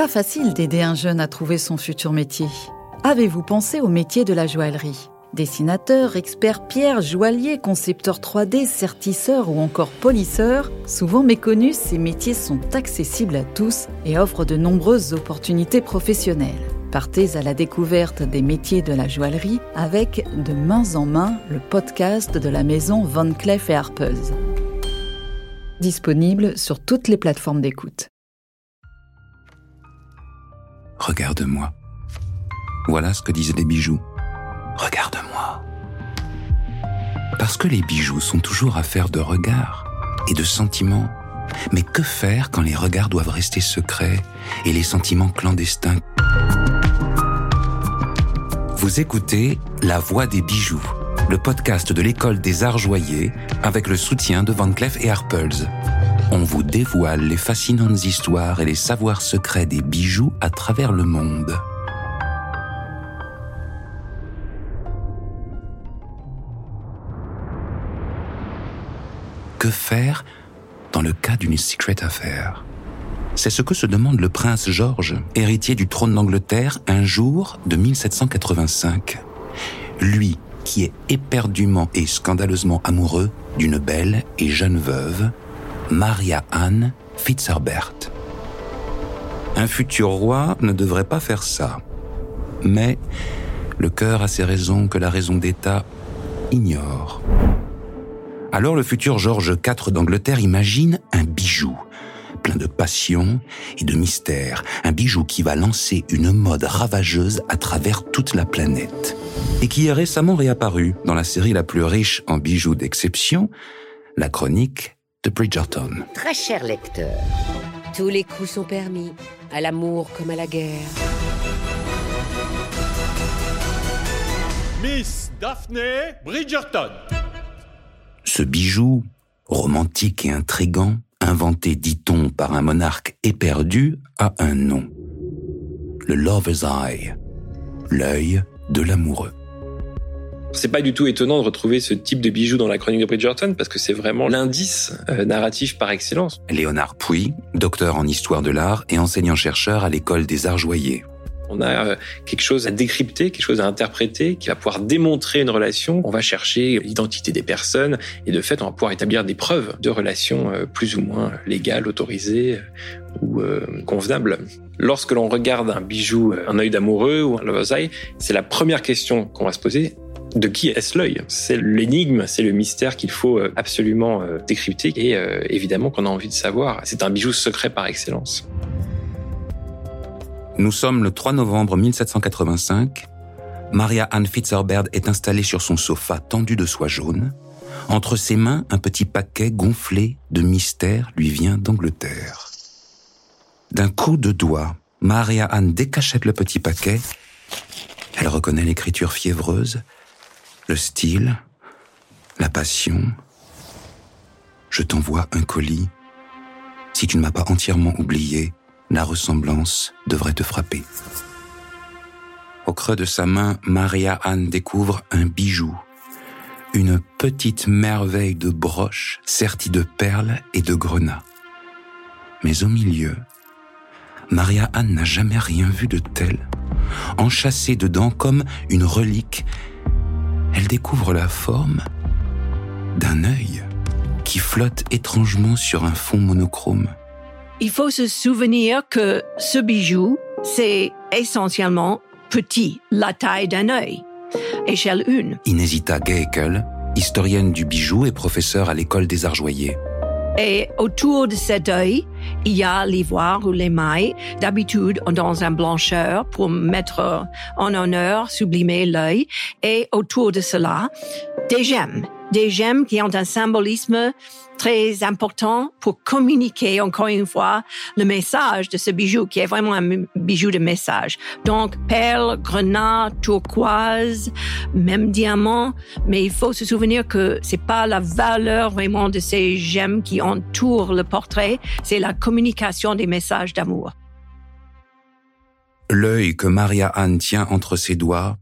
Pas facile d'aider un jeune à trouver son futur métier. Avez-vous pensé au métier de la joaillerie? Dessinateur, expert pierre, joaillier, concepteur 3D, sertisseur ou encore polisseur, souvent méconnus, ces métiers sont accessibles à tous et offrent de nombreuses opportunités professionnelles. Partez à la découverte des métiers de la joaillerie avec De main en main, le podcast de la maison Van Cleef et. Disponible sur toutes les plateformes d'écoute. Regarde-moi. Voilà ce que disent les bijoux. Regarde-moi. Parce que les bijoux sont toujours affaire de regard et de sentiments. Mais que faire quand les regards doivent rester secrets et les sentiments clandestins? Vous écoutez La Voix des bijoux, le podcast de l'école des arts joyers avec le soutien de Van Cleef et Arpels. On vous dévoile les fascinantes histoires et les savoirs secrets des bijoux à travers le monde. Que faire dans le cas d'une secret affaire? C'est ce que se demande le prince George, héritier du trône d'Angleterre, un jour de 1785. Lui qui est éperdument et scandaleusement amoureux d'une belle et jeune veuve, Maria Anne Fitzherbert. Un futur roi ne devrait pas faire ça. Mais le cœur a ses raisons que la raison d'État ignore. Alors le futur George IV d'Angleterre imagine un bijou, plein de passion et de mystère, un bijou qui va lancer une mode ravageuse à travers toute la planète, et qui est récemment réapparu dans la série la plus riche en bijoux d'exception, la chronique de Bridgerton. Très cher lecteur, tous les coups sont permis, à l'amour comme à la guerre. Miss Daphne Bridgerton. Ce bijou, romantique et intrigant, inventé, dit-on, par un monarque éperdu, a un nom. Le Lover's Eye, l'œil de l'amoureux. C'est pas du tout étonnant de retrouver ce type de bijou dans la chronique de Bridgerton parce que c'est vraiment l'indice euh, narratif par excellence. Léonard Puy, docteur en histoire de l'art et enseignant-chercheur à l'école des arts joyers. On a euh, quelque chose à décrypter, quelque chose à interpréter, qui va pouvoir démontrer une relation. On va chercher l'identité des personnes et de fait, on va pouvoir établir des preuves de relations euh, plus ou moins légales, autorisées ou convenables. Lorsque l'on regarde un bijou, un œil d'amoureux ou un lover's eye, c'est la première question qu'on va se poser. De qui est-ce l'œil? C'est l'énigme, c'est le mystère qu'il faut absolument décrypter et évidemment qu'on a envie de savoir. C'est un bijou secret par excellence. Nous sommes le 3 novembre 1785. Maria Anne Fitzherbert est installée sur son sofa tendu de soie jaune. Entre ses mains, un petit paquet gonflé de mystère lui vient d'Angleterre. D'un coup de doigt, Maria Anne décachette le petit paquet. Elle reconnaît l'écriture fiévreuse, le style, la passion. Je t'envoie un colis. Si tu ne m'as pas entièrement oublié, la ressemblance devrait te frapper. Au creux de sa main, Maria Anne découvre un bijou, une petite merveille de broche sertie de perles et de grenats. Mais au milieu, Maria Anne n'a jamais rien vu de tel. Enchâssée dedans comme une relique, elle découvre la forme d'un œil qui flotte étrangement sur un fond monochrome. Il faut se souvenir que ce bijou, c'est essentiellement petit, la taille d'un œil. Échelle 1. Inesita Geekel, historienne du bijou et professeure à l'école des arts joyers. Et autour de cet œil, il y a l'ivoire ou l'émail, d'habitude dans un blancheur pour mettre en honneur, sublimer l'œil. Et autour de cela, des gemmes. Des gemmes qui ont un symbolisme très important pour communiquer encore une fois le message de ce bijou qui est vraiment un bijou de message. Donc perles, grenats, turquoise, même diamant, mais il faut se souvenir que c'est pas la valeur vraiment de ces gemmes qui entourent le portrait, c'est la communication des messages d'amour. L'œil que Maria Anne tient entre ses doigts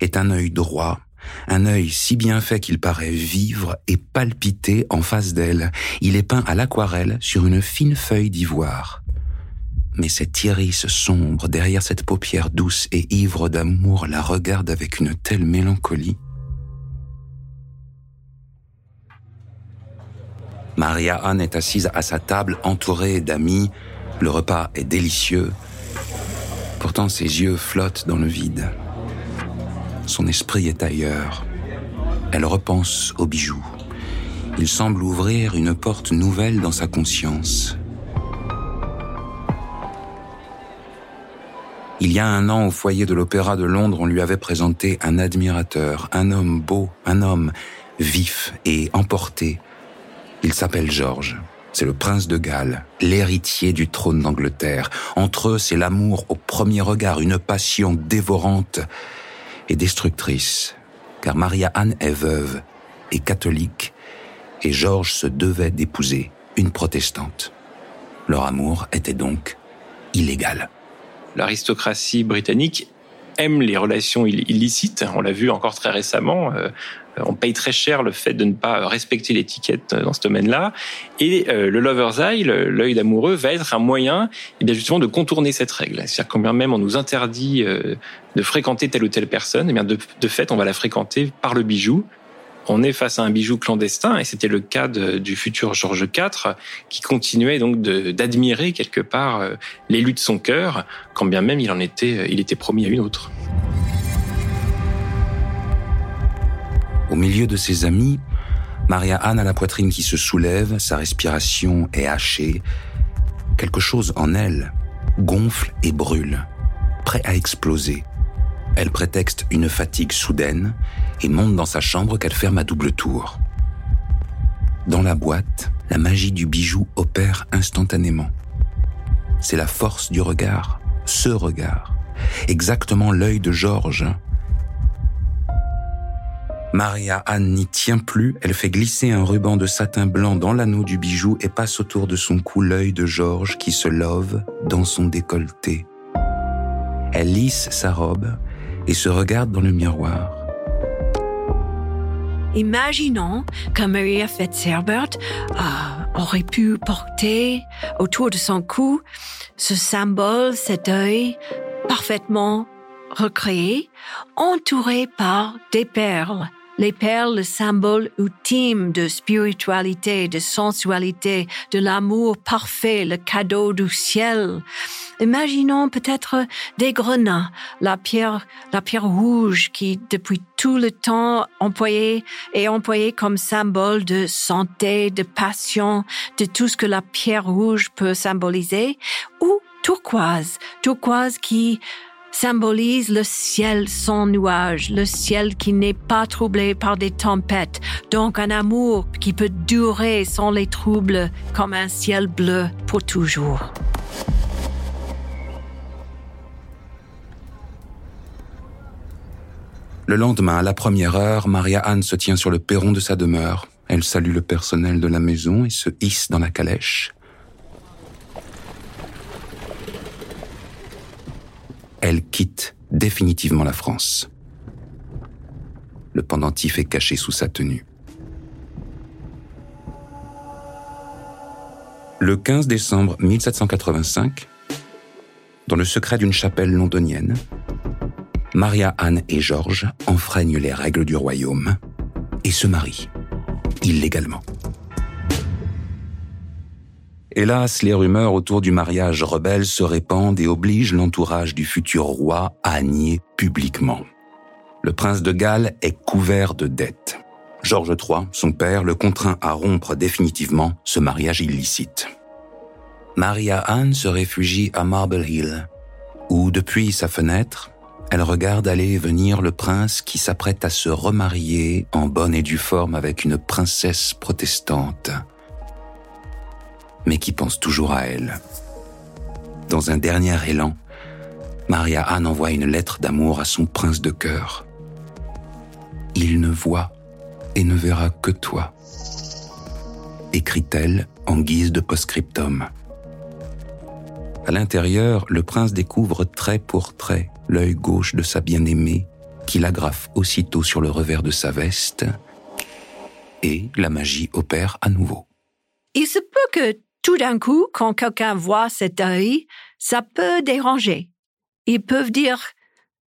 est un œil droit un œil si bien fait qu'il paraît vivre et palpiter en face d'elle. Il est peint à l'aquarelle sur une fine feuille d'ivoire. mais cet iris sombre derrière cette paupière douce et ivre d'amour la regarde avec une telle mélancolie. Maria Anne est assise à sa table entourée d'amis. Le repas est délicieux. Pourtant ses yeux flottent dans le vide. Son esprit est ailleurs. Elle repense aux bijoux. Il semble ouvrir une porte nouvelle dans sa conscience. Il y a un an, au foyer de l'Opéra de Londres, on lui avait présenté un admirateur, un homme beau, un homme vif et emporté. Il s'appelle Georges. C'est le prince de Galles, l'héritier du trône d'Angleterre. Entre eux, c'est l'amour au premier regard, une passion dévorante et destructrice. Car Maria-Anne est veuve et catholique, et Georges se devait d'épouser une protestante. Leur amour était donc illégal l'aristocratie britannique aime les relations illicites. On l'a vu encore très récemment. Euh, on paye très cher le fait de ne pas respecter l'étiquette dans ce domaine-là. Et euh, le lover's eye, l'œil d'amoureux, va être un moyen, eh bien justement, de contourner cette règle. C'est-à-dire quand même on nous interdit euh, de fréquenter telle ou telle personne, eh bien de fait, on va la fréquenter par le bijou on est face à un bijou clandestin, et c'était le cas du futur Georges IV, qui continuait donc d'admirer quelque part euh, l'élu de son cœur, quand bien même il en était, euh, il était promis à une autre. Au milieu de ses amis, Maria Anne a la poitrine qui se soulève, sa respiration est hachée. Quelque chose en elle gonfle et brûle, prêt à exploser. Elle prétexte une fatigue soudaine et monte dans sa chambre qu'elle ferme à double tour. Dans la boîte, la magie du bijou opère instantanément. C'est la force du regard, ce regard, exactement l'œil de Georges. Maria Anne n'y tient plus, elle fait glisser un ruban de satin blanc dans l'anneau du bijou et passe autour de son cou l'œil de Georges qui se love dans son décolleté. Elle lisse sa robe et se regarde dans le miroir. Imaginons que Maria Fitzherbert euh, aurait pu porter autour de son cou ce symbole, cet œil parfaitement recréé, entouré par des perles les perles, le symbole ultime de spiritualité, de sensualité, de l'amour parfait, le cadeau du ciel. Imaginons peut-être des grenats, la pierre, la pierre rouge qui, depuis tout le temps employée, est employée comme symbole de santé, de passion, de tout ce que la pierre rouge peut symboliser, ou turquoise, turquoise qui symbolise le ciel sans nuages, le ciel qui n'est pas troublé par des tempêtes, donc un amour qui peut durer sans les troubles comme un ciel bleu pour toujours. Le lendemain, à la première heure, Maria Anne se tient sur le perron de sa demeure. Elle salue le personnel de la maison et se hisse dans la calèche. Elle quitte définitivement la France. Le pendentif est caché sous sa tenue. Le 15 décembre 1785, dans le secret d'une chapelle londonienne, Maria Anne et Georges enfreignent les règles du royaume et se marient, illégalement. Hélas, les rumeurs autour du mariage rebelle se répandent et obligent l'entourage du futur roi à nier publiquement. Le prince de Galles est couvert de dettes. Georges III, son père, le contraint à rompre définitivement ce mariage illicite. Maria Anne se réfugie à Marble Hill, où, depuis sa fenêtre, elle regarde aller et venir le prince qui s'apprête à se remarier en bonne et due forme avec une princesse protestante mais qui pense toujours à elle. Dans un dernier élan, Maria Anne envoie une lettre d'amour à son prince de cœur. Il ne voit et ne verra que toi, écrit-elle en guise de post-scriptum. À l'intérieur, le prince découvre trait pour trait l'œil gauche de sa bien-aimée, qu'il agrafe aussitôt sur le revers de sa veste, et la magie opère à nouveau. Il se peut que tout d'un coup, quand quelqu'un voit cet œil, ça peut déranger. Ils peuvent dire,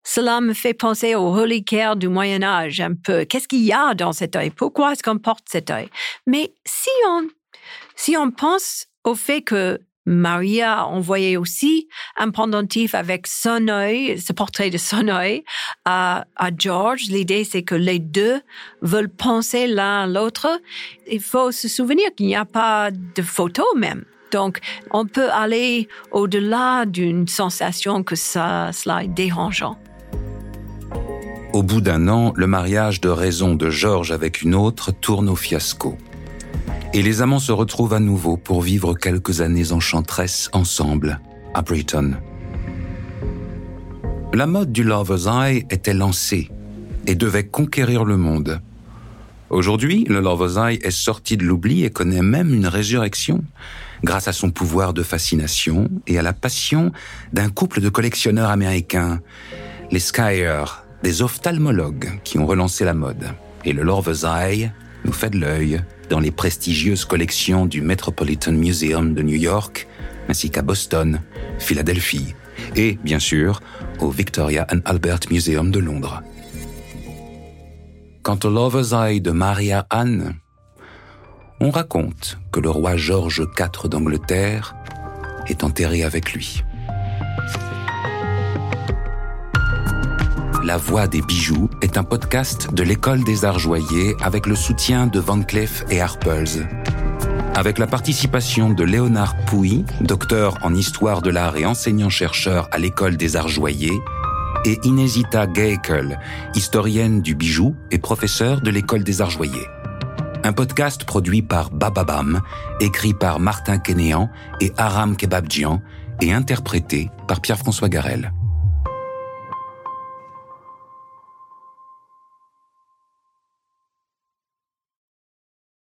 cela me fait penser au reliquaire du Moyen Âge un peu. Qu'est-ce qu'il y a dans cet œil? Pourquoi est-ce qu'on porte cet œil? Mais si on, si on pense au fait que Maria envoyait aussi un pendentif avec son œil, ce portrait de son œil à, George. L'idée, c'est que les deux veulent penser l'un à l'autre. Il faut se souvenir qu'il n'y a pas de photo même. Donc, on peut aller au-delà d'une sensation que ça, cela est dérangeant. Au bout d'un an, le mariage de raison de George avec une autre tourne au fiasco. Et les amants se retrouvent à nouveau pour vivre quelques années enchanteresses ensemble à Brighton. La mode du Lover's Eye était lancée et devait conquérir le monde. Aujourd'hui, le Lover's Eye est sorti de l'oubli et connaît même une résurrection grâce à son pouvoir de fascination et à la passion d'un couple de collectionneurs américains, les Skyer, des ophtalmologues qui ont relancé la mode. Et le Lover's Eye nous fait de l'œil dans les prestigieuses collections du Metropolitan Museum de New York, ainsi qu'à Boston, Philadelphie et, bien sûr, au Victoria and Albert Museum de Londres. Quant au Lover's Eye de Maria Anne, on raconte que le roi George IV d'Angleterre est enterré avec lui. La Voix des bijoux est un podcast de l'École des Arts Joyers avec le soutien de Van Cleef et Harpers. Avec la participation de Léonard Pouy, docteur en histoire de l'art et enseignant-chercheur à l'École des Arts Joyers, et Inesita Geikel, historienne du bijou et professeure de l'École des Arts Joyers. Un podcast produit par Bababam, écrit par Martin Kénéan et Aram Kebabjian et interprété par Pierre-François Garel.